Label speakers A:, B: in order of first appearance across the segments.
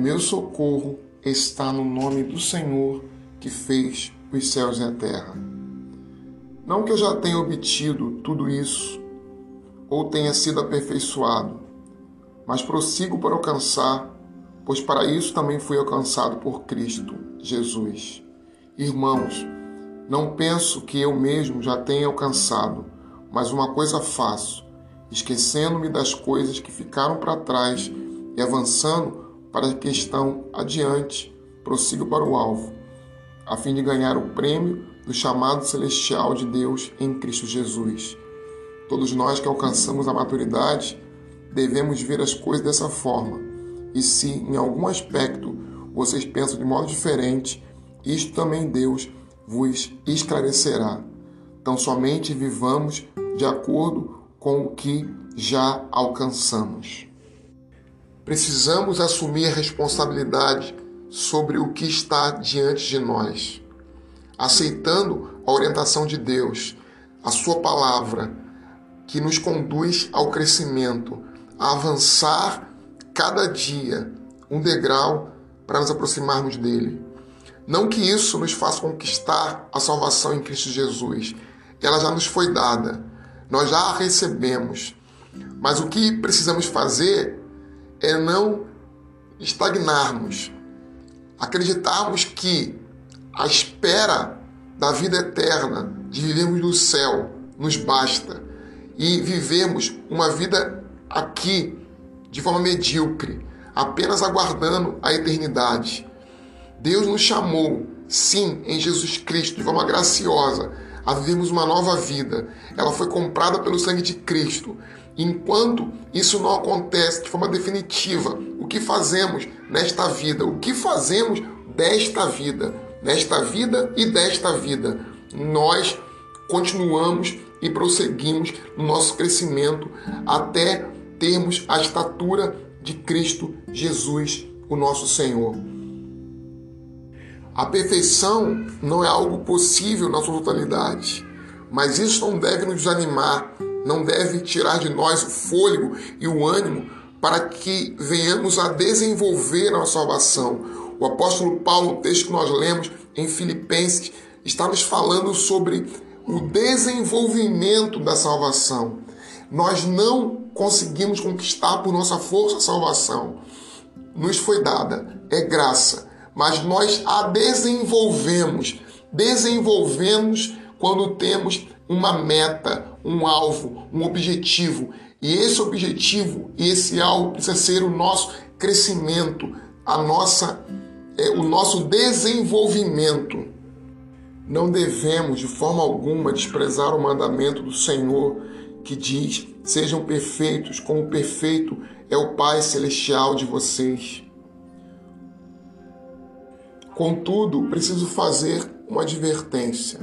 A: meu socorro está no nome do Senhor que fez os céus e a terra. Não que eu já tenha obtido tudo isso ou tenha sido aperfeiçoado, mas prossigo para alcançar, pois para isso também fui alcançado por Cristo Jesus. Irmãos, não penso que eu mesmo já tenha alcançado, mas uma coisa faço, esquecendo-me das coisas que ficaram para trás e avançando para a questão adiante, prossigo para o alvo, a fim de ganhar o prêmio do chamado celestial de Deus em Cristo Jesus. Todos nós que alcançamos a maturidade devemos ver as coisas dessa forma. E se em algum aspecto vocês pensam de modo diferente, isto também Deus vos esclarecerá. Então somente vivamos de acordo com o que já alcançamos. Precisamos assumir a responsabilidade sobre o que está diante de nós, aceitando a orientação de Deus, a Sua palavra, que nos conduz ao crescimento, a avançar cada dia um degrau para nos aproximarmos dele. Não que isso nos faça conquistar a salvação em Cristo Jesus, ela já nos foi dada, nós já a recebemos. Mas o que precisamos fazer é não estagnarmos, acreditarmos que a espera da vida eterna, de vivermos no céu, nos basta e vivemos uma vida aqui de forma medíocre, apenas aguardando a eternidade. Deus nos chamou, sim, em Jesus Cristo, de forma graciosa, a vivermos uma nova vida. Ela foi comprada pelo sangue de Cristo. Enquanto isso não acontece de forma definitiva, o que fazemos nesta vida? O que fazemos desta vida? Nesta vida e desta vida. Nós continuamos e prosseguimos no nosso crescimento até termos a estatura de Cristo Jesus, o nosso Senhor. A perfeição não é algo possível na sua totalidade, mas isso não deve nos desanimar, não deve tirar de nós o fôlego e o ânimo para que venhamos a desenvolver a salvação. O apóstolo Paulo, no texto que nós lemos em Filipenses, está nos falando sobre o desenvolvimento da salvação. Nós não conseguimos conquistar por nossa força a salvação. Nos foi dada, é graça, mas nós a desenvolvemos. Desenvolvemos quando temos uma meta, um alvo, um objetivo. E esse objetivo e esse alvo precisa ser o nosso crescimento, a nossa, é, o nosso desenvolvimento. Não devemos de forma alguma desprezar o mandamento do Senhor que diz: sejam perfeitos, como perfeito é o Pai Celestial de vocês. Contudo, preciso fazer uma advertência.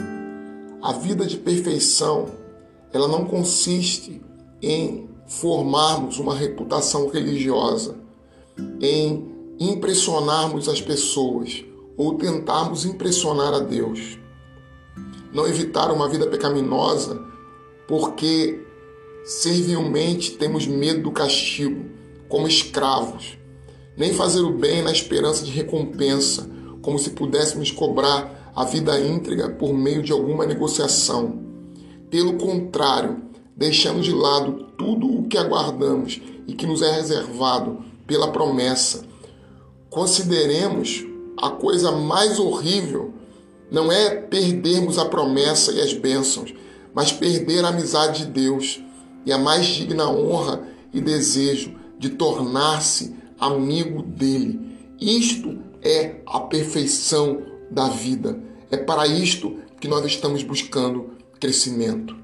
A: A vida de perfeição, ela não consiste em formarmos uma reputação religiosa, em impressionarmos as pessoas ou tentarmos impressionar a Deus. Não evitar uma vida pecaminosa porque servilmente temos medo do castigo, como escravos. Nem fazer o bem na esperança de recompensa, como se pudéssemos cobrar a vida íntegra por meio de alguma negociação. Pelo contrário, deixando de lado tudo o que aguardamos e que nos é reservado pela promessa. Consideremos a coisa mais horrível não é perdermos a promessa e as bênçãos, mas perder a amizade de Deus e a mais digna honra e desejo de tornar-se amigo dele. Isto é a perfeição da vida. É para isto que nós estamos buscando crescimento.